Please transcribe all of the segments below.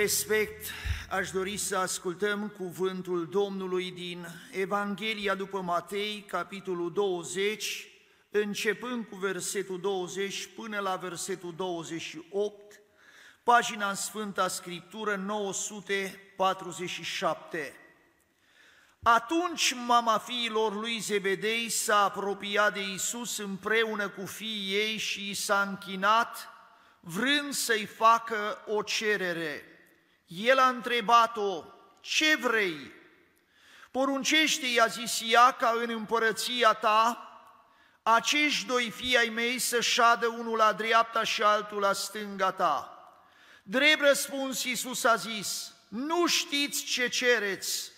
respect, aș dori să ascultăm cuvântul Domnului din Evanghelia după Matei, capitolul 20, începând cu versetul 20 până la versetul 28, pagina în Sfânta Scriptură 947. Atunci mama fiilor lui Zebedei s-a apropiat de Isus împreună cu fiii ei și s-a închinat, vrând să-i facă o cerere. El a întrebat-o, ce vrei? Poruncește, i-a zis ea, ca în împărăția ta, acești doi fii ai mei să șadă unul la dreapta și altul la stânga ta. Drept răspuns, Iisus a zis, nu știți ce cereți,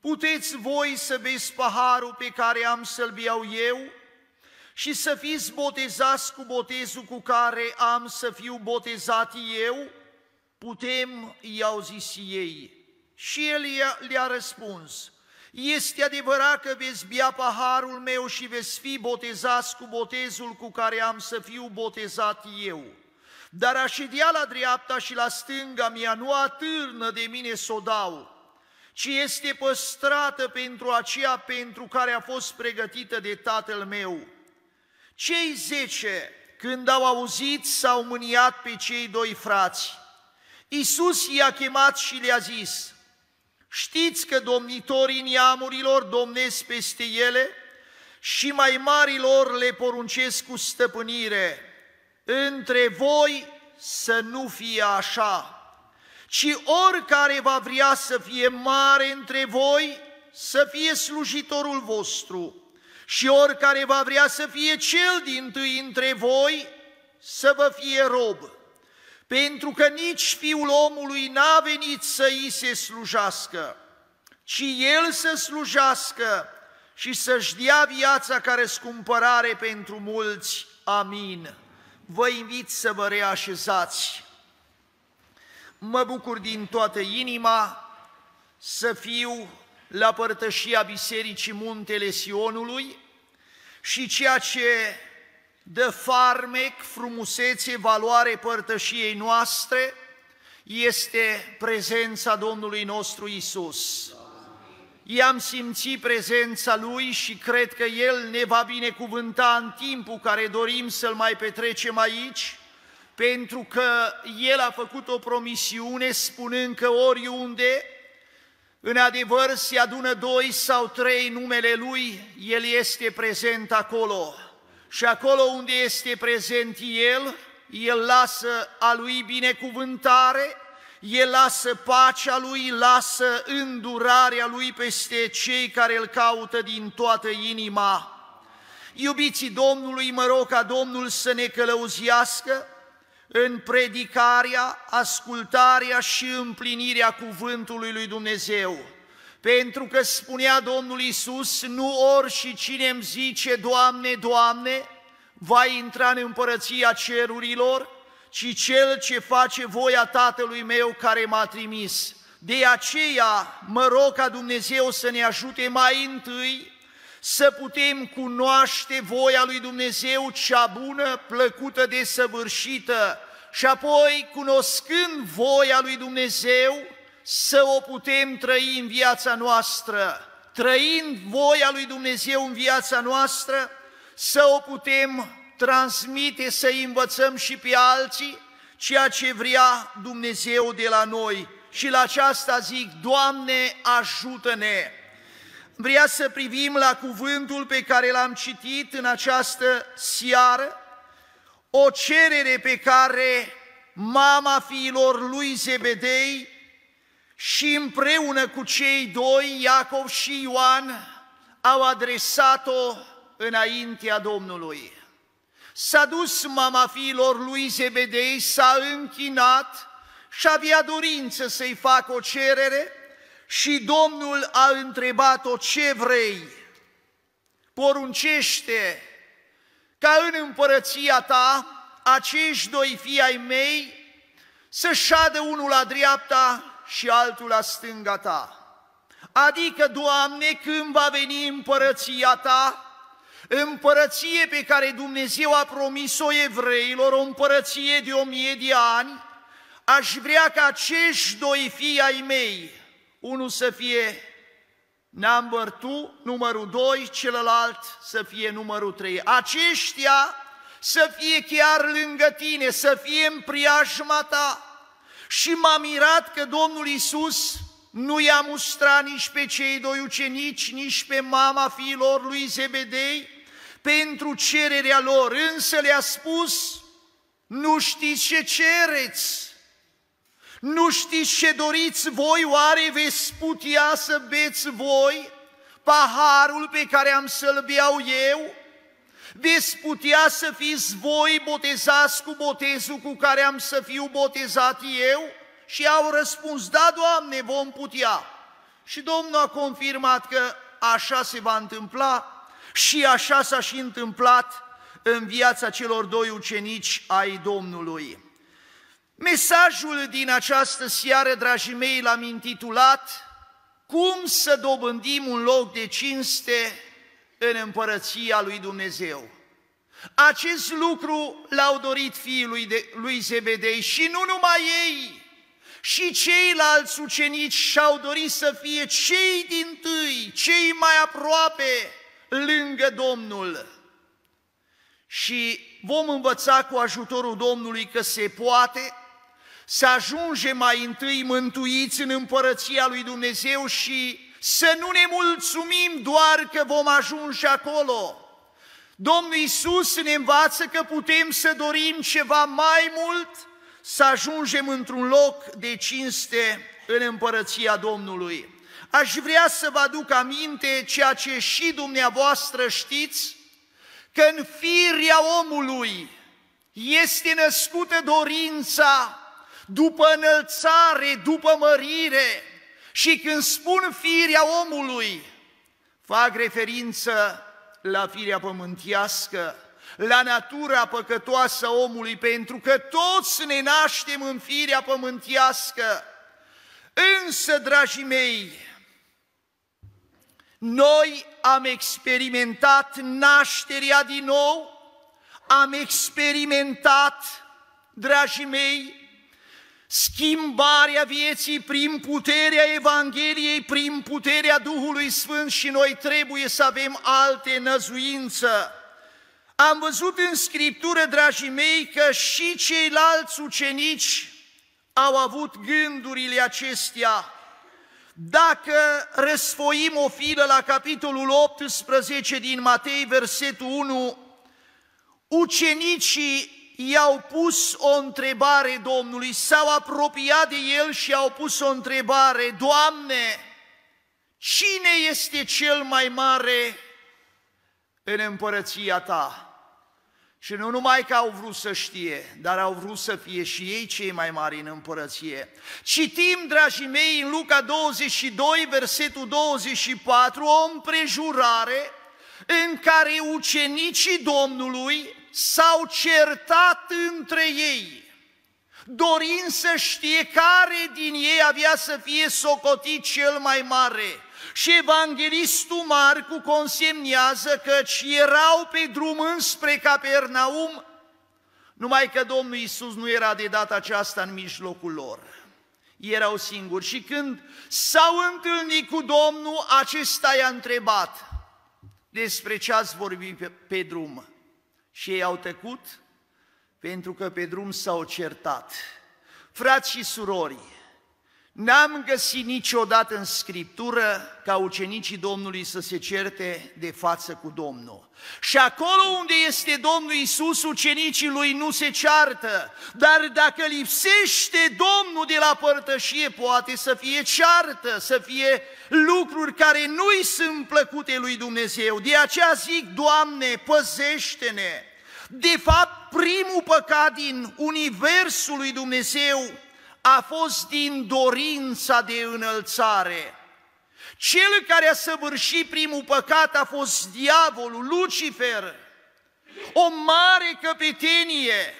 puteți voi să beți paharul pe care am să-l beau eu și să fiți botezați cu botezul cu care am să fiu botezat eu? Putem, i-au zis ei. Și el le-a răspuns, este adevărat că veți bea paharul meu și veți fi botezați cu botezul cu care am să fiu botezat eu. Dar a ședea la dreapta și la stânga mea nu atârnă de mine să o dau, ci este păstrată pentru aceea pentru care a fost pregătită de tatăl meu. Cei zece, când au auzit, s-au mâniat pe cei doi frați. Iisus i-a chemat și le-a zis, Știți că domnitorii neamurilor domnesc peste ele și mai marilor le poruncesc cu stăpânire. Între voi să nu fie așa, ci oricare va vrea să fie mare între voi, să fie slujitorul vostru, și oricare va vrea să fie cel din tâi între voi, să vă fie rob pentru că nici Fiul omului n-a venit să îi se slujească, ci El să slujească și să-și dea viața care scumpărare pentru mulți. Amin. Vă invit să vă reașezați. Mă bucur din toată inima să fiu la părtășia Bisericii Muntele Sionului și ceea ce dă farmec, frumusețe, valoare părtășiei noastre, este prezența Domnului nostru Isus. I-am simțit prezența Lui și cred că El ne va binecuvânta în timpul care dorim să-L mai petrecem aici, pentru că El a făcut o promisiune spunând că oriunde în adevăr se adună doi sau trei numele Lui, El este prezent acolo și acolo unde este prezent El, El lasă a Lui binecuvântare, El lasă pacea Lui, lasă îndurarea Lui peste cei care îl caută din toată inima. Iubiții Domnului, mă rog ca Domnul să ne călăuzească în predicarea, ascultarea și împlinirea cuvântului lui Dumnezeu. Pentru că spunea Domnul Isus, nu ori și cine îmi zice, Doamne, Doamne, va intra în împărăția cerurilor, ci cel ce face voia Tatălui meu care m-a trimis. De aceea mă rog ca Dumnezeu să ne ajute mai întâi să putem cunoaște voia lui Dumnezeu cea bună, plăcută, desăvârșită și apoi, cunoscând voia lui Dumnezeu, să o putem trăi în viața noastră. Trăind voia lui Dumnezeu în viața noastră, să o putem transmite, să învățăm și pe alții ceea ce vrea Dumnezeu de la noi. Și la aceasta zic, Doamne, ajută-ne! Vrea să privim la cuvântul pe care l-am citit în această seară, o cerere pe care mama fiilor lui Zebedei și împreună cu cei doi, Iacov și Ioan, au adresat-o înaintea Domnului. S-a dus mama fiilor lui Zebedei, s-a închinat și avea dorință să-i facă o cerere și Domnul a întrebat-o ce vrei. Poruncește ca în împărăția ta acești doi fii ai mei să șadă unul la dreapta și altul la stânga ta. Adică, Doamne, când va veni împărăția ta, împărăție pe care Dumnezeu a promis-o evreilor, o împărăție de o mie de ani, aș vrea ca acești doi fii ai mei, unul să fie number two, numărul doi, celălalt să fie numărul trei. Aceștia să fie chiar lângă tine, să fie în priajma ta. Și m-a mirat că Domnul Isus nu i-a mustrat nici pe cei doi ucenici, nici pe mama fiilor lui Zebedei pentru cererea lor, însă le-a spus, nu știți ce cereți, nu știți ce doriți voi, oare veți putea să beți voi paharul pe care am să-l beau eu? Veți putea să fiți voi botezați cu botezul cu care am să fiu botezat eu? Și au răspuns, da, Doamne, vom putea. Și Domnul a confirmat că așa se va întâmpla și așa s-a și întâmplat în viața celor doi ucenici ai Domnului. Mesajul din această seară, dragii mei, l-am intitulat Cum să dobândim un loc de cinste în împărăția lui Dumnezeu. Acest lucru l-au dorit fiii lui, de, lui Zebedei și nu numai ei, și ceilalți ucenici și-au dorit să fie cei din tâi, cei mai aproape lângă Domnul. Și vom învăța cu ajutorul Domnului că se poate să ajungem mai întâi mântuiți în împărăția lui Dumnezeu și să nu ne mulțumim doar că vom ajunge acolo. Domnul Isus ne învață că putem să dorim ceva mai mult, să ajungem într-un loc de cinste în împărăția Domnului. Aș vrea să vă aduc aminte ceea ce și dumneavoastră știți, că în firea omului este născută dorința după înălțare, după mărire, și când spun firea omului, fac referință la firea pământiască, la natura păcătoasă omului, pentru că toți ne naștem în firea pământiască. Însă, dragii mei, noi am experimentat nașterea din nou, am experimentat, dragii mei, schimbarea vieții prin puterea Evangheliei, prin puterea Duhului Sfânt și noi trebuie să avem alte năzuință. Am văzut în Scriptură, dragii mei, că și ceilalți ucenici au avut gândurile acestea. Dacă răsfoim o filă la capitolul 18 din Matei, versetul 1, ucenicii i-au pus o întrebare Domnului, s-au apropiat de el și au pus o întrebare, Doamne, cine este cel mai mare în împărăția Ta? Și nu numai că au vrut să știe, dar au vrut să fie și ei cei mai mari în împărăție. Citim, dragii mei, în Luca 22, versetul 24, o împrejurare în care ucenicii Domnului s-au certat între ei, dorind să știe care din ei avea să fie socotit cel mai mare. Și evanghelistul Marcu consemnează că erau pe drum înspre Capernaum, numai că Domnul Isus nu era de data aceasta în mijlocul lor. Erau singuri și când s-au întâlnit cu Domnul, acesta i-a întrebat despre ce ați vorbit pe, pe drum. Și ei au tăcut pentru că pe drum s-au certat. Frați și surori, N-am găsit niciodată în Scriptură ca ucenicii Domnului să se certe de față cu Domnul. Și acolo unde este Domnul Isus, ucenicii lui nu se ceartă, dar dacă lipsește Domnul de la părtășie, poate să fie ceartă, să fie lucruri care nu-i sunt plăcute lui Dumnezeu. De aceea zic, Doamne, păzește-ne! De fapt, primul păcat din Universul lui Dumnezeu a fost din dorința de înălțare. Cel care a săvârșit primul păcat a fost diavolul, Lucifer, o mare căpetenie,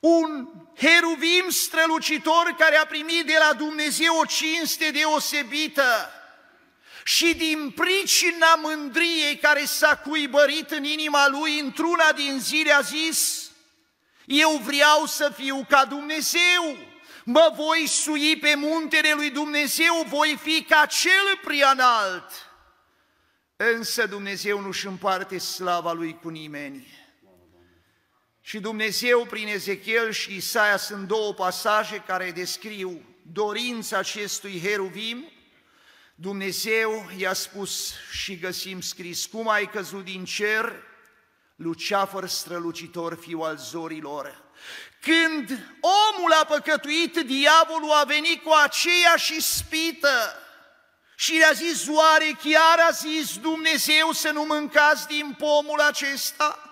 un heruvim strălucitor care a primit de la Dumnezeu o cinste deosebită. Și din pricina mândriei care s-a cuibărit în inima lui, într-una din zile a zis, eu vreau să fiu ca Dumnezeu, mă voi sui pe muntele lui Dumnezeu, voi fi ca cel prea înalt. Însă Dumnezeu nu-și împarte slava lui cu nimeni. Și Dumnezeu, prin Ezechiel și Isaia, sunt două pasaje care descriu dorința acestui heruvim. Dumnezeu i-a spus și găsim scris, cum ai căzut din cer, Luceafăr strălucitor, fiu al zorilor. Când omul a păcătuit, diavolul a venit cu aceeași spită și le-a zis, oare chiar a zis Dumnezeu să nu mâncați din pomul acesta?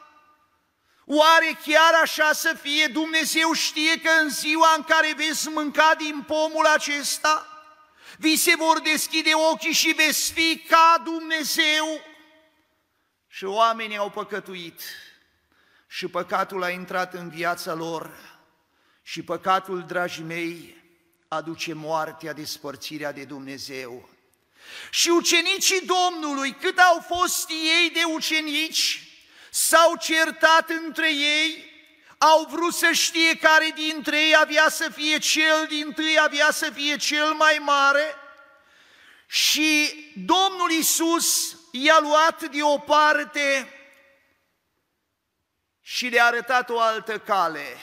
Oare chiar așa să fie? Dumnezeu știe că în ziua în care veți mânca din pomul acesta, vi se vor deschide ochii și veți fi ca Dumnezeu. Și oamenii au păcătuit și păcatul a intrat în viața lor și păcatul, dragii mei, aduce moartea, despărțirea de Dumnezeu. Și ucenicii Domnului, cât au fost ei de ucenici, s-au certat între ei, au vrut să știe care dintre ei avea să fie cel din tâi, avea să fie cel mai mare și Domnul Isus i-a luat de o parte și le-a arătat o altă cale,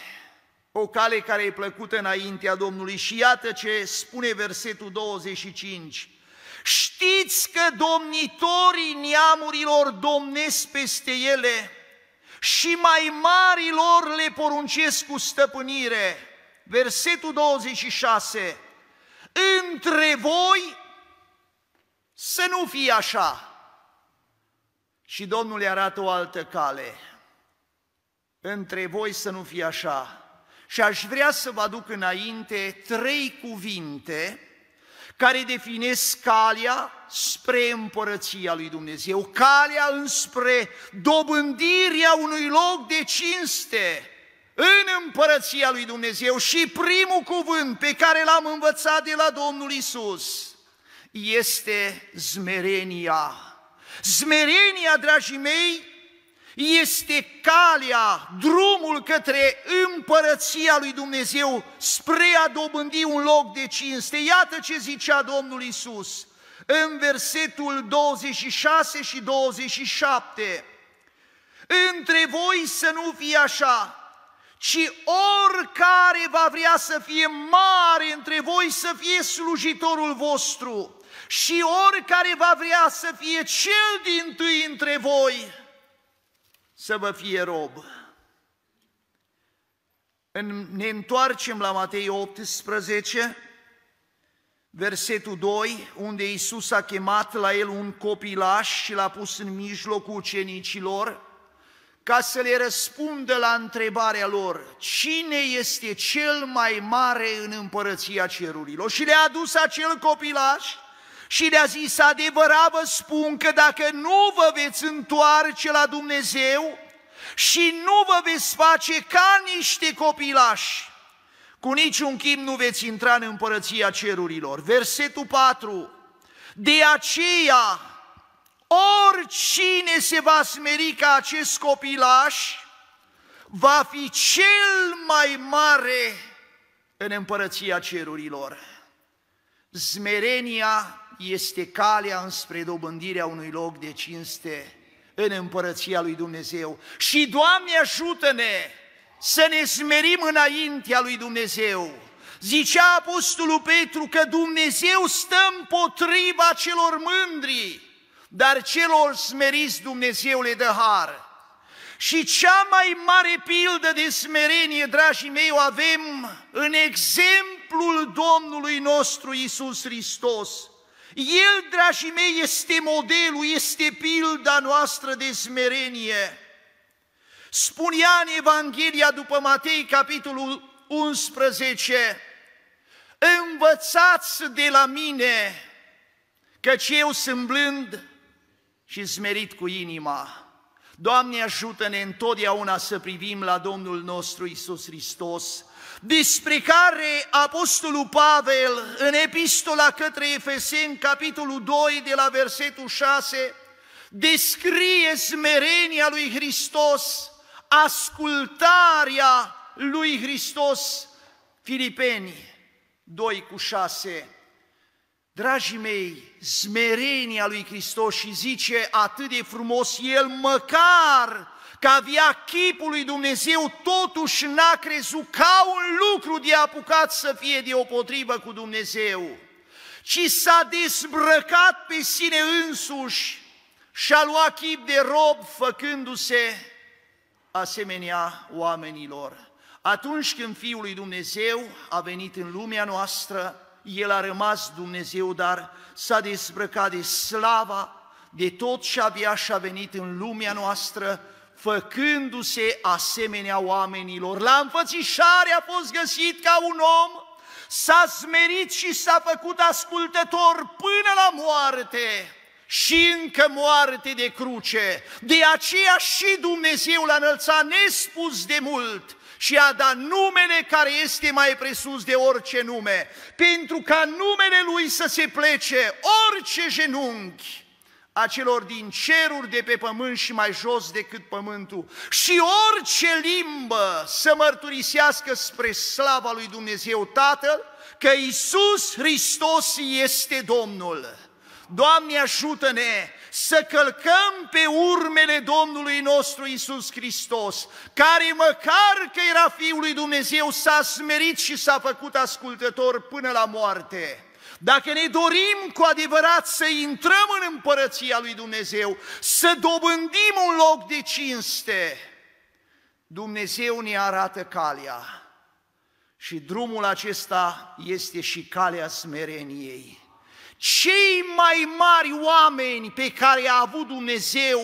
o cale care e plăcută înaintea Domnului și iată ce spune versetul 25. Știți că domnitorii neamurilor domnesc peste ele și mai marilor le poruncesc cu stăpânire. Versetul 26. Între voi să nu fie așa. Și Domnul le arată o altă cale. Între voi să nu fie așa. Și aș vrea să vă aduc înainte trei cuvinte care definesc calea spre împărăția lui Dumnezeu, calea înspre dobândirea unui loc de cinste în împărăția lui Dumnezeu. Și primul cuvânt pe care l-am învățat de la Domnul Isus este zmerenia. Zmerenia, dragii mei, este calea, drumul către împărăția lui Dumnezeu spre a dobândi un loc de cinste. Iată ce zicea Domnul Isus în versetul 26 și 27. Între voi să nu fie așa, ci oricare va vrea să fie mare între voi să fie slujitorul vostru și oricare va vrea să fie cel din tâi între voi să vă fie rob. Ne întoarcem la Matei 18, versetul 2, unde Iisus a chemat la el un copilaș și l-a pus în mijlocul ucenicilor, ca să le răspundă la întrebarea lor, cine este cel mai mare în împărăția cerurilor? Și le-a dus acel copilaș și le-a zis, adevărat vă spun că dacă nu vă veți întoarce la Dumnezeu și nu vă veți face ca niște copilași, cu niciun chip nu veți intra în împărăția cerurilor. Versetul 4. De aceea, oricine se va smeri ca acest copilaș, va fi cel mai mare în împărăția cerurilor. Zmerenia este calea înspre dobândirea unui loc de cinste în împărăția lui Dumnezeu. Și, Doamne, ajută-ne să ne smerim înaintea lui Dumnezeu. Zicea Apostolul Petru că Dumnezeu stă împotriva celor mândri, dar celor smeriți Dumnezeu le dă har. Și cea mai mare pildă de smerenie, dragii mei, o avem în exemplul Domnului nostru Isus Hristos. El, dragii mei, este modelul, este pilda noastră de smerenie. Spunea în Evanghelia după Matei, capitolul 11, Învățați de la mine, căci eu sunt blând și smerit cu inima. Doamne, ajută-ne întotdeauna să privim la Domnul nostru Isus Hristos, despre care Apostolul Pavel în epistola către Efeseni, capitolul 2, de la versetul 6, descrie smerenia lui Hristos, ascultarea lui Hristos, Filipeni, 2 cu 6. Dragii mei, smerenia lui Hristos și zice atât de frumos, El măcar că avea chipul lui Dumnezeu, totuși n-a crezut ca un lucru de apucat să fie de potrivă cu Dumnezeu, ci s-a dezbrăcat pe sine însuși și a luat chip de rob făcându-se asemenea oamenilor. Atunci când Fiul lui Dumnezeu a venit în lumea noastră, El a rămas Dumnezeu, dar s-a dezbrăcat de slava, de tot ce avea și a venit în lumea noastră, făcându-se asemenea oamenilor. La înfățișare a fost găsit ca un om, s-a smerit și s-a făcut ascultător până la moarte și încă moarte de cruce. De aceea și Dumnezeu l-a înălțat nespus de mult și a dat numele care este mai presus de orice nume, pentru ca numele Lui să se plece orice genunchi a celor din ceruri de pe pământ și mai jos decât pământul și orice limbă să mărturisească spre slava lui Dumnezeu Tatăl că Isus Hristos este Domnul. Doamne ajută-ne să călcăm pe urmele Domnului nostru Isus Hristos, care măcar că era Fiul lui Dumnezeu s-a smerit și s-a făcut ascultător până la moarte. Dacă ne dorim cu adevărat să intrăm în împărăția lui Dumnezeu, să dobândim un loc de cinste, Dumnezeu ne arată calea. Și drumul acesta este și calea smereniei. Cei mai mari oameni pe care a avut Dumnezeu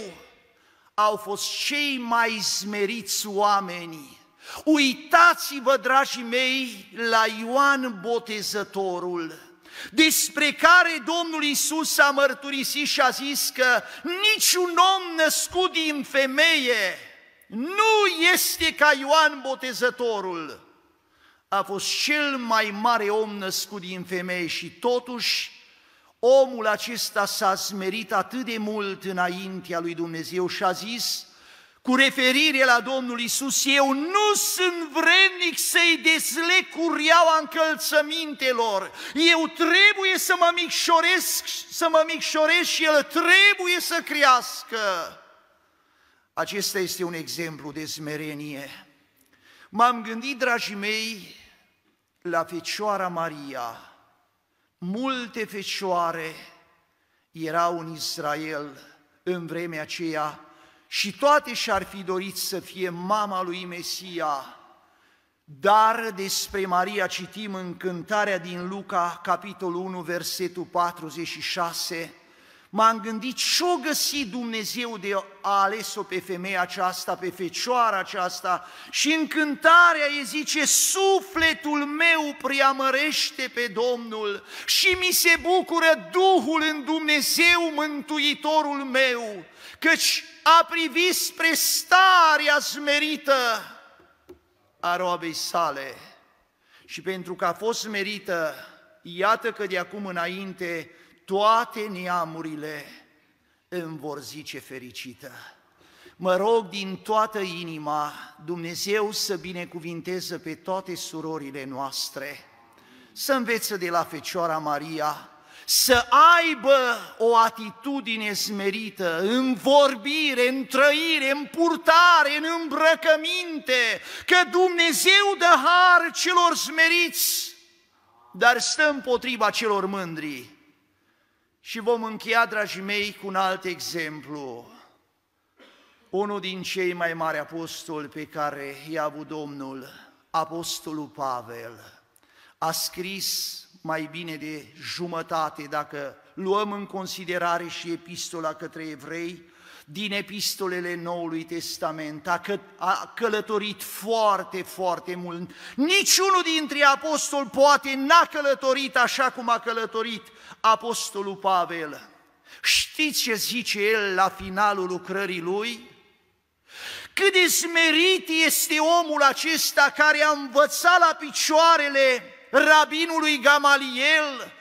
au fost cei mai smeriți oameni. Uitați-vă, dragii mei, la Ioan Botezătorul despre care Domnul Isus a mărturisit și a zis că niciun om născut din femeie nu este ca Ioan Botezătorul. A fost cel mai mare om născut din femeie și totuși omul acesta s-a smerit atât de mult înaintea lui Dumnezeu și a zis, cu referire la Domnul Isus, eu nu sunt vrednic să-i dezleg cureaua încălțămintelor. Eu trebuie să mă micșoresc, să mă micșoresc și el trebuie să crească. Acesta este un exemplu de smerenie. M-am gândit, dragii mei, la Fecioara Maria. Multe fecioare erau în Israel în vremea aceea și toate și-ar fi dorit să fie mama lui Mesia, dar despre Maria citim în cântarea din Luca, capitolul 1, versetul 46, m-am gândit ce-o găsi Dumnezeu de a ales-o pe femeia aceasta, pe fecioara aceasta? Și în cântarea ei zice, sufletul meu preamărește pe Domnul și mi se bucură Duhul în Dumnezeu Mântuitorul meu, căci a privit spre starea smerită a roabei sale și pentru că a fost smerită, iată că de acum înainte toate neamurile îmi vor zice fericită. Mă rog din toată inima Dumnezeu să binecuvinteze pe toate surorile noastre, să învețe de la Fecioara Maria, să aibă o atitudine smerită în vorbire, în trăire, în purtare, în îmbrăcăminte, că Dumnezeu dă har celor smeriți, dar stă împotriva celor mândri. Și vom încheia, dragii mei, cu un alt exemplu. Unul din cei mai mari apostoli pe care i-a avut Domnul, Apostolul Pavel, a scris mai bine de jumătate, dacă luăm în considerare și epistola către evrei, din epistolele Noului Testament, a, că, a călătorit foarte, foarte mult. Niciunul dintre apostoli poate n-a călătorit așa cum a călătorit apostolul Pavel. Știți ce zice el la finalul lucrării lui? Cât de smerit este omul acesta care a învățat la picioarele rabinului Gamaliel,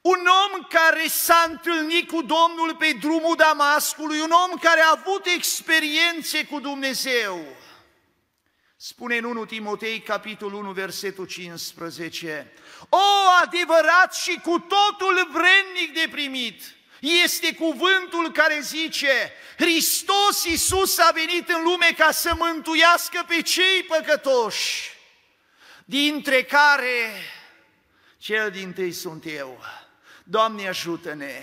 un om care s-a întâlnit cu Domnul pe drumul Damascului, un om care a avut experiențe cu Dumnezeu. Spune în 1 Timotei, capitolul 1, versetul 15, O, adevărat și cu totul vrednic de primit, este cuvântul care zice, Hristos Iisus a venit în lume ca să mântuiască pe cei păcătoși, dintre care cel din tâi sunt eu. Doamne ajută-ne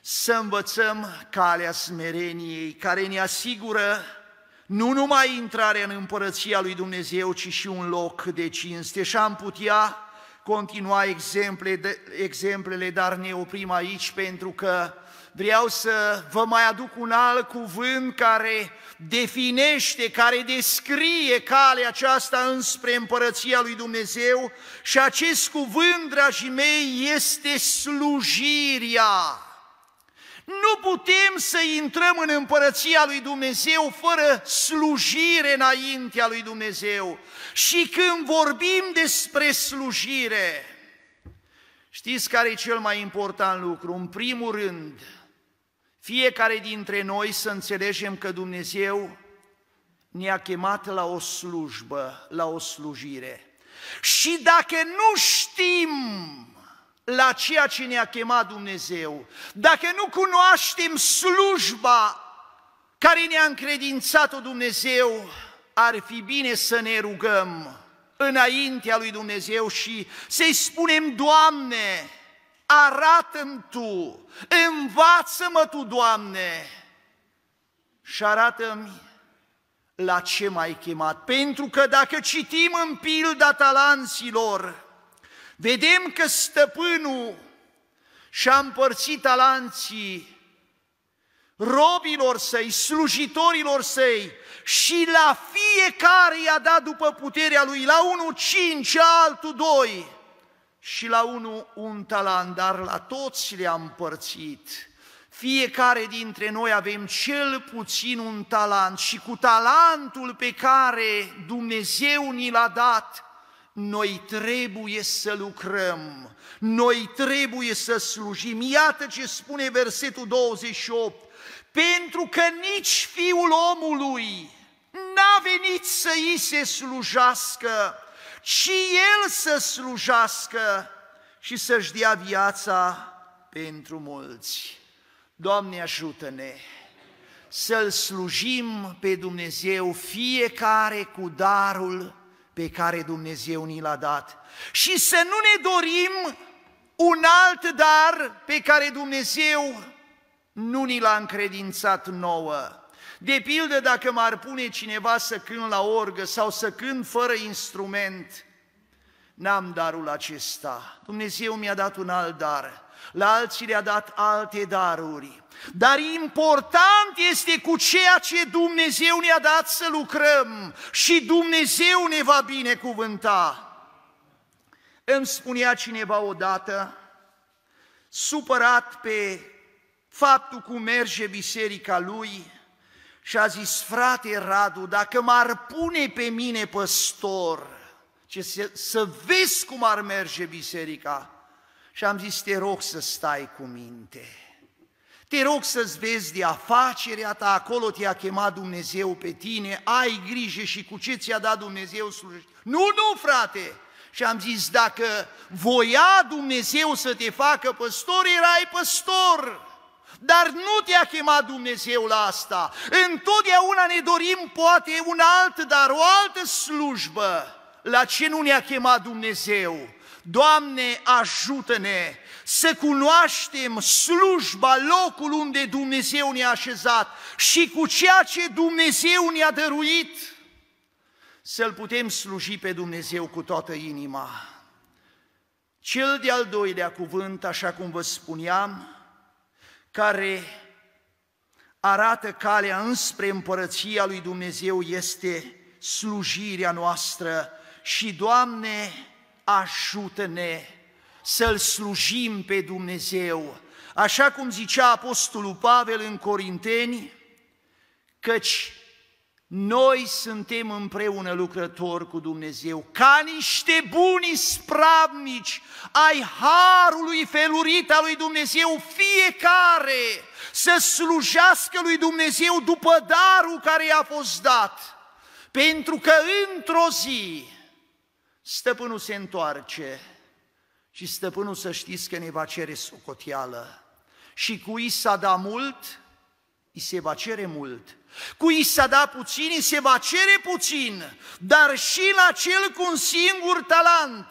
să învățăm calea smereniei care ne asigură nu numai intrarea în împărăția lui Dumnezeu, ci și un loc de cinste. Și am putea continua exemple, de, exemplele, dar ne oprim aici pentru că vreau să vă mai aduc un alt cuvânt care definește, care descrie calea aceasta înspre împărăția lui Dumnezeu și acest cuvânt, dragii mei, este slujirea. Nu putem să intrăm în împărăția lui Dumnezeu fără slujire înaintea lui Dumnezeu. Și când vorbim despre slujire, știți care e cel mai important lucru? În primul rând, fiecare dintre noi să înțelegem că Dumnezeu ne-a chemat la o slujbă, la o slujire. Și dacă nu știm la ceea ce ne-a chemat Dumnezeu, dacă nu cunoaștem slujba care ne-a încredințat-o Dumnezeu, ar fi bine să ne rugăm înaintea lui Dumnezeu și să-i spunem, Doamne, arată-mi Tu, învață-mă Tu, Doamne, și arată-mi la ce m-ai chemat. Pentru că dacă citim în pilda talanților, vedem că stăpânul și-a împărțit talanții robilor săi, slujitorilor săi și la fiecare i-a dat după puterea lui, la unul cinci, altul doi și la unul un talent, dar la toți le-a împărțit. Fiecare dintre noi avem cel puțin un talent și cu talentul pe care Dumnezeu ni l-a dat, noi trebuie să lucrăm, noi trebuie să slujim. Iată ce spune versetul 28, pentru că nici Fiul omului n-a venit să îi se slujească, ci El să slujească și să-și dea viața pentru mulți. Doamne ajută-ne să-L slujim pe Dumnezeu fiecare cu darul pe care Dumnezeu ni l-a dat și să nu ne dorim un alt dar pe care Dumnezeu nu ni l-a încredințat nouă. De pildă, dacă m-ar pune cineva să cânt la orgă sau să cânt fără instrument, n-am darul acesta. Dumnezeu mi-a dat un alt dar, la alții le-a dat alte daruri. Dar important este cu ceea ce Dumnezeu ne-a dat să lucrăm și Dumnezeu ne va binecuvânta. Îmi spunea cineva odată, supărat pe faptul cum merge biserica lui, și a zis, frate Radu, dacă m-ar pune pe mine păstor, ce să, să vezi cum ar merge biserica, și am zis, te rog să stai cu minte. Te rog să-ți vezi de afacerea ta, acolo te-a chemat Dumnezeu pe tine, ai grijă și cu ce ți-a dat Dumnezeu slujești. Nu, nu, frate! Și am zis, dacă voia Dumnezeu să te facă păstor, erai păstor. Dar nu te-a chemat Dumnezeu la asta. Întotdeauna ne dorim poate un alt dar, o altă slujbă. La ce nu ne-a chemat Dumnezeu? Doamne, ajută-ne să cunoaștem slujba, locul unde Dumnezeu ne-a așezat și cu ceea ce Dumnezeu ne-a dăruit, să-L putem sluji pe Dumnezeu cu toată inima. Cel de-al doilea cuvânt, așa cum vă spuneam, care arată calea înspre împărăția lui Dumnezeu este slujirea noastră. Și, Doamne, ajută-ne să-L slujim pe Dumnezeu, așa cum zicea Apostolul Pavel în Corinteni, căci noi suntem împreună lucrători cu Dumnezeu, ca niște buni spravnici ai harului felurit al lui Dumnezeu, fiecare să slujească lui Dumnezeu după darul care i-a fost dat. pentru că într-o zi stăpânul se întoarce și stăpânul să știți că ne va cere socoteală. Și cui s-a dat mult, îi se va cere mult. Cui s-a dat puțin, îi se va cere puțin. Dar și la cel cu un singur talent,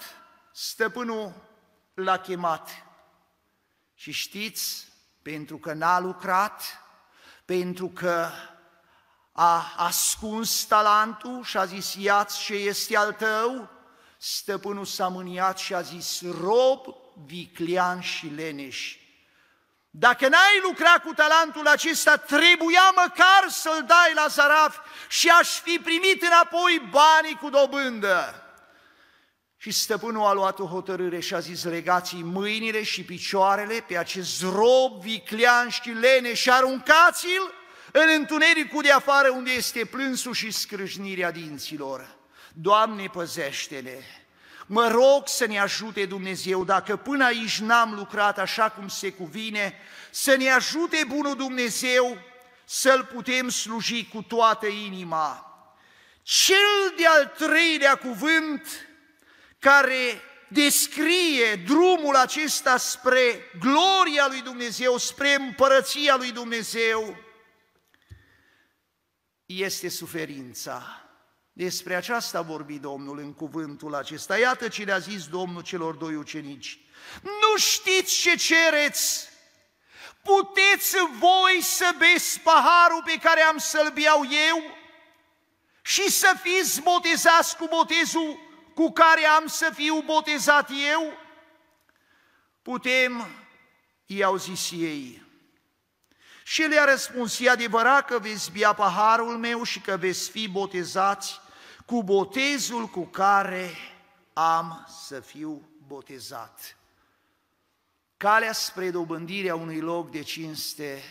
stăpânul l-a chemat. Și știți, pentru că n-a lucrat, pentru că a ascuns talentul și a zis, iați ce este al tău, stăpânul s-a mâniat și a zis, rob, viclean și leneș. Dacă n-ai lucrat cu talentul acesta, trebuia măcar să-l dai la zaraf și aș fi primit înapoi banii cu dobândă. Și stăpânul a luat o hotărâre și a zis, legați mâinile și picioarele pe acest rob viclean și lene și aruncați-l în întunericul de afară unde este plânsul și scrâșnirea dinților. Doamne, păzește-ne! Mă rog să ne ajute Dumnezeu, dacă până aici n-am lucrat așa cum se cuvine, să ne ajute Bunul Dumnezeu să-L putem sluji cu toată inima. Cel de-al treilea cuvânt care descrie drumul acesta spre gloria lui Dumnezeu, spre împărăția lui Dumnezeu, este suferința. Despre aceasta a vorbit Domnul în cuvântul acesta. Iată ce le-a zis Domnul celor doi ucenici. Nu știți ce cereți? Puteți voi să beți paharul pe care am să-l beau eu și să fiți botezați cu botezul cu care am să fiu botezat eu? Putem, i-au zis ei. Și le-a răspuns, e adevărat că veți bea paharul meu și că veți fi botezați cu botezul cu care am să fiu botezat. Calea spre dobândirea unui loc de cinste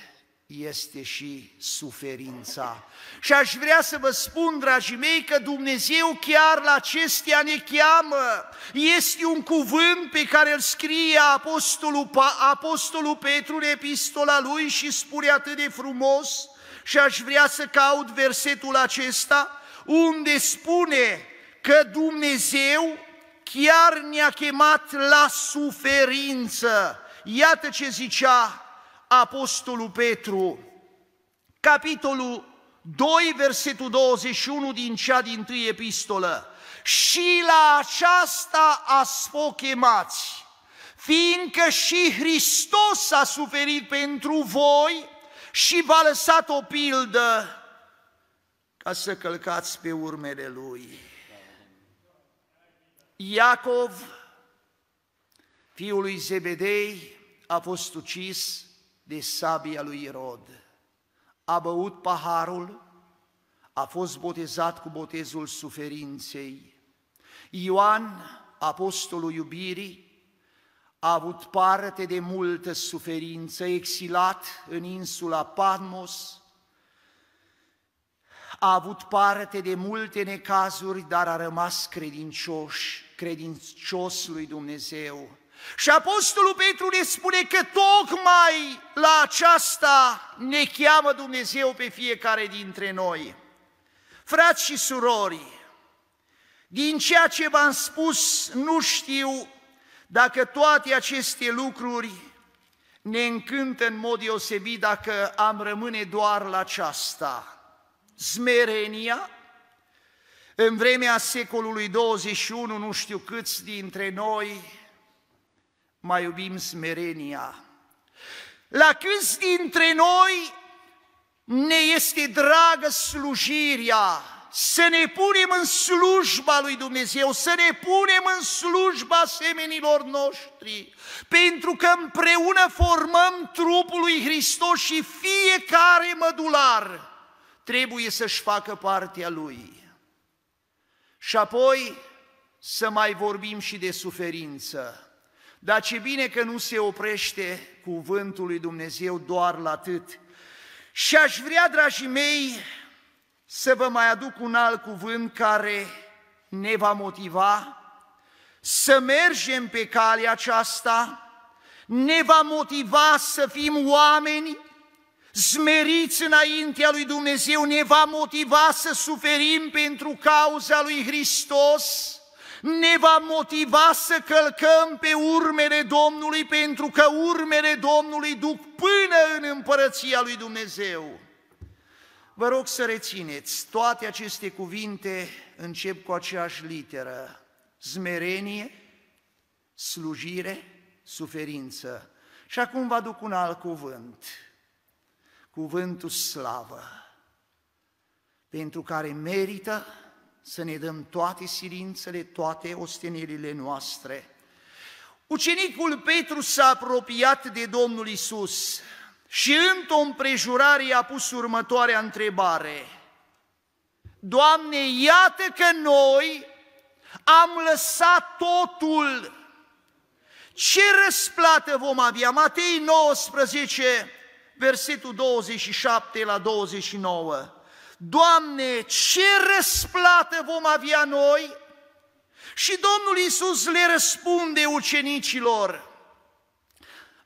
este și suferința. Și aș vrea să vă spun, dragii mei, că Dumnezeu chiar la acestea ne cheamă. Este un cuvânt pe care îl scrie Apostolul, Apostolul Petru în epistola lui și spune atât de frumos și aș vrea să caut versetul acesta unde spune că Dumnezeu chiar ne-a chemat la suferință. Iată ce zicea Apostolul Petru, capitolul 2, versetul 21 din cea din tâi epistolă. Și la aceasta ați fost chemați, fiindcă și Hristos a suferit pentru voi și v-a lăsat o pildă ca să călcați pe urmele Lui. Iacov, fiul lui Zebedei, a fost ucis de sabia lui Irod. A băut paharul, a fost botezat cu botezul suferinței. Ioan, apostolul iubirii, a avut parte de multă suferință, exilat în insula Patmos, a avut parte de multe necazuri, dar a rămas credincios, credincios lui Dumnezeu. Și Apostolul Petru ne spune că tocmai la aceasta ne cheamă Dumnezeu pe fiecare dintre noi. Frați și surori, din ceea ce v-am spus, nu știu dacă toate aceste lucruri ne încântă în mod deosebit dacă am rămâne doar la aceasta. Smerenia, în vremea secolului 21, nu știu câți dintre noi mai iubim smerenia. La câți dintre noi ne este dragă slujirea, să ne punem în slujba lui Dumnezeu, să ne punem în slujba semenilor noștri, pentru că împreună formăm trupul lui Hristos și fiecare mădular trebuie să-și facă partea lui. Și apoi să mai vorbim și de suferință. Dar ce bine că nu se oprește cuvântul lui Dumnezeu doar la atât. Și aș vrea, dragii mei, să vă mai aduc un alt cuvânt care ne va motiva să mergem pe calea aceasta, ne va motiva să fim oameni, zmeriți înaintea lui Dumnezeu, ne va motiva să suferim pentru cauza lui Hristos, ne va motiva să călcăm pe urmele Domnului, pentru că urmele Domnului duc până în împărăția lui Dumnezeu. Vă rog să rețineți, toate aceste cuvinte încep cu aceeași literă, zmerenie, slujire, suferință. Și acum vă aduc un alt cuvânt, cuvântul slavă, pentru care merită să ne dăm toate silințele, toate ostenelile noastre. Ucenicul Petru s-a apropiat de Domnul Isus și într-o împrejurare i-a pus următoarea întrebare. Doamne, iată că noi am lăsat totul. Ce răsplată vom avea? Matei 19, versetul 27 la 29. Doamne, ce răsplată vom avea noi? Și Domnul Iisus le răspunde ucenicilor,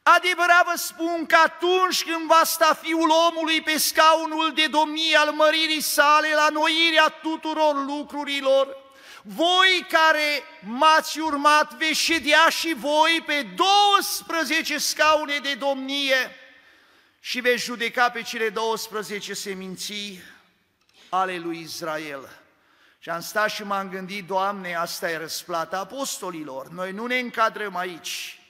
Adevărat vă spun că atunci când va sta Fiul omului pe scaunul de domnie al măririi sale, la noirea tuturor lucrurilor, voi care m-ați urmat veți ședea și voi pe 12 scaune de domnie și veți judeca pe cele 12 seminții ale lui Israel. Și am stat și m-am gândit, Doamne, asta e răsplata apostolilor, noi nu ne încadrăm aici.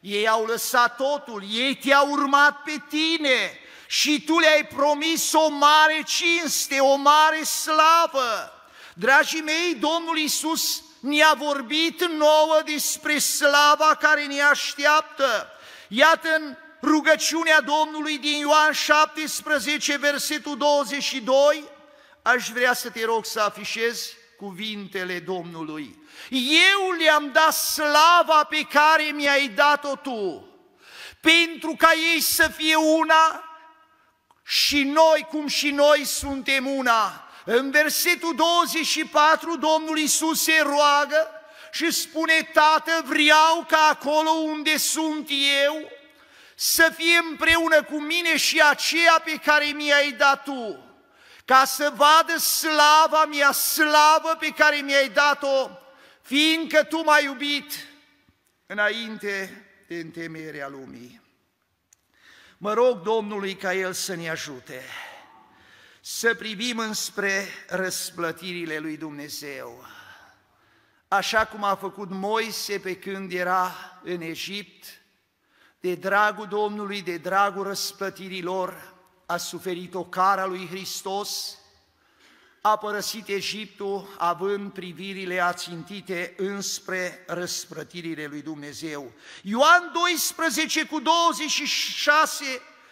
Ei au lăsat totul, ei te-au urmat pe tine și tu le-ai promis o mare cinste, o mare slavă. Dragii mei, Domnul Iisus ne-a vorbit nouă despre slava care ne așteaptă. Iată în rugăciunea Domnului din Ioan 17, versetul 22, aș vrea să te rog să afișezi cuvintele Domnului. Eu le-am dat slava pe care mi-ai dat-o tu, pentru ca ei să fie una și noi, cum și noi suntem una. În versetul 24, Domnul Isus se roagă și spune, Tată, vreau ca acolo unde sunt eu, să fie împreună cu mine și aceea pe care mi-ai dat tu ca să vadă slava mea, slavă pe care mi-ai dat-o, fiindcă Tu m-ai iubit înainte de întemeierea lumii. Mă rog Domnului ca El să ne ajute să privim înspre răsplătirile lui Dumnezeu, așa cum a făcut Moise pe când era în Egipt, de dragul Domnului, de dragul răsplătirilor, a suferit o cara lui Hristos, a părăsit Egiptul având privirile ațintite înspre răsprătirile lui Dumnezeu. Ioan 12 cu 26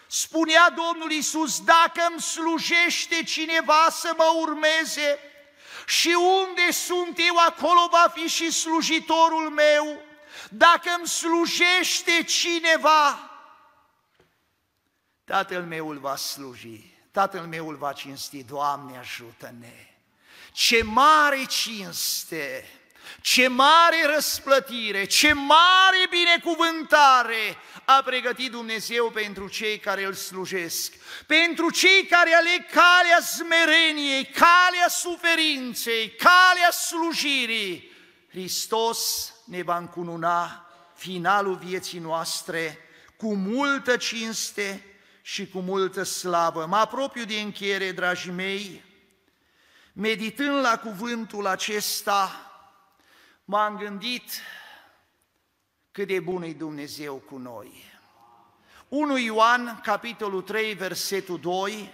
spunea Domnul Iisus, dacă îmi slujește cineva să mă urmeze și unde sunt eu, acolo va fi și slujitorul meu. Dacă îmi slujește cineva, Tatăl meu îl va sluji, Tatăl meu îl va cinsti, Doamne ajută-ne! Ce mare cinste, ce mare răsplătire, ce mare binecuvântare a pregătit Dumnezeu pentru cei care îl slujesc, pentru cei care aleg calea smereniei, calea suferinței, calea slujirii. Hristos ne va încununa finalul vieții noastre cu multă cinste, și cu multă slavă. Mă apropiu de încheiere, dragii mei, meditând la cuvântul acesta, m-am gândit cât de bun e Dumnezeu cu noi. 1 Ioan, capitolul 3, versetul 2,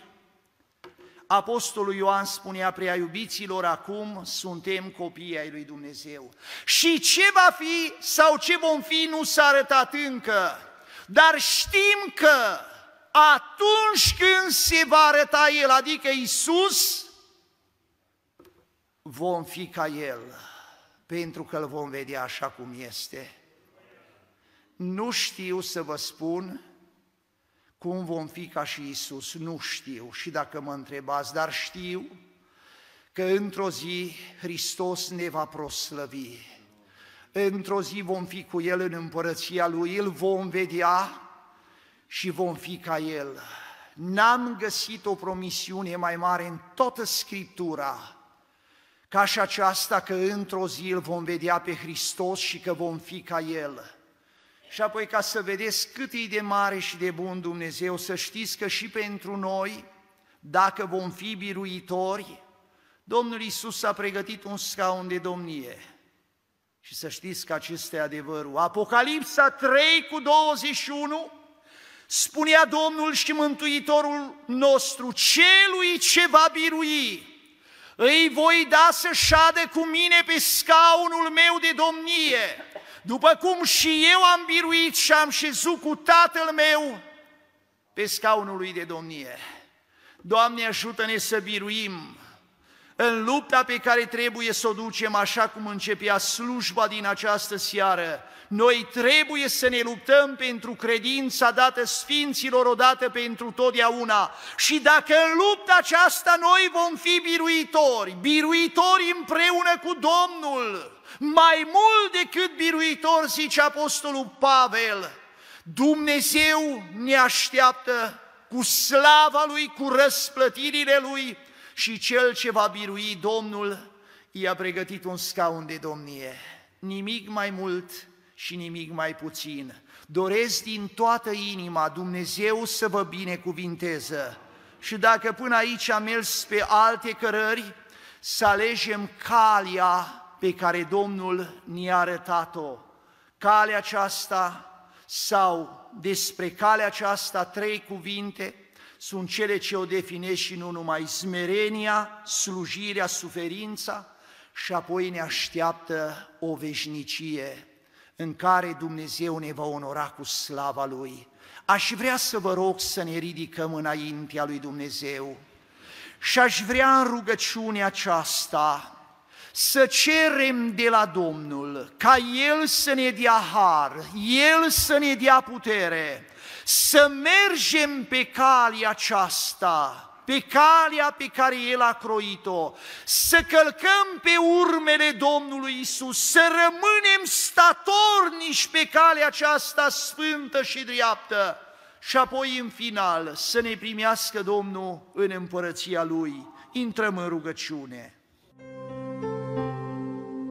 Apostolul Ioan spunea prea iubiților, acum suntem copii ai lui Dumnezeu. Și ce va fi sau ce vom fi nu s-a arătat încă, dar știm că atunci când se va arăta El, adică Isus, vom fi ca El, pentru că îl vom vedea așa cum este. Nu știu să vă spun cum vom fi ca și Isus, nu știu și dacă mă întrebați, dar știu că într-o zi Hristos ne va proslăvi. Într-o zi vom fi cu El în împărăția Lui, îl vom vedea și vom fi ca El. N-am găsit o promisiune mai mare în toată Scriptura ca și aceasta că într-o zi îl vom vedea pe Hristos și că vom fi ca El. Și apoi ca să vedeți cât e de mare și de bun Dumnezeu, să știți că și pentru noi, dacă vom fi biruitori, Domnul Isus a pregătit un scaun de domnie. Și să știți că acesta e adevărul. Apocalipsa 3 cu 21 spunea Domnul și Mântuitorul nostru, celui ce va birui, îi voi da să șadă cu mine pe scaunul meu de domnie, după cum și eu am biruit și am șezut cu tatăl meu pe scaunul lui de domnie. Doamne, ajută-ne să biruim în lupta pe care trebuie să o ducem așa cum începea slujba din această seară. Noi trebuie să ne luptăm pentru credința dată Sfinților odată pentru totdeauna. Și dacă în lupta aceasta noi vom fi biruitori, biruitori împreună cu Domnul, mai mult decât biruitor, zice Apostolul Pavel, Dumnezeu ne așteaptă cu slava Lui, cu răsplătirile Lui și Cel ce va birui Domnul i-a pregătit un scaun de domnie. Nimic mai mult și nimic mai puțin. Doresc din toată inima Dumnezeu să vă binecuvinteze și dacă până aici am mers pe alte cărări, să alegem calea pe care Domnul ne-a arătat-o. Calea aceasta sau despre calea aceasta trei cuvinte sunt cele ce o definesc și nu numai smerenia, slujirea, suferința și apoi ne așteaptă o veșnicie în care Dumnezeu ne va onora cu slava Lui. Aș vrea să vă rog să ne ridicăm înaintea lui Dumnezeu și aș vrea în rugăciunea aceasta să cerem de la Domnul ca El să ne dea har, El să ne dea putere, să mergem pe calea aceasta, pe calea pe care El a croit-o, să călcăm pe urmele Domnului Isus, să rămânem statornici pe calea aceasta sfântă și dreaptă și apoi în final să ne primească Domnul în împărăția Lui. Intrăm în rugăciune.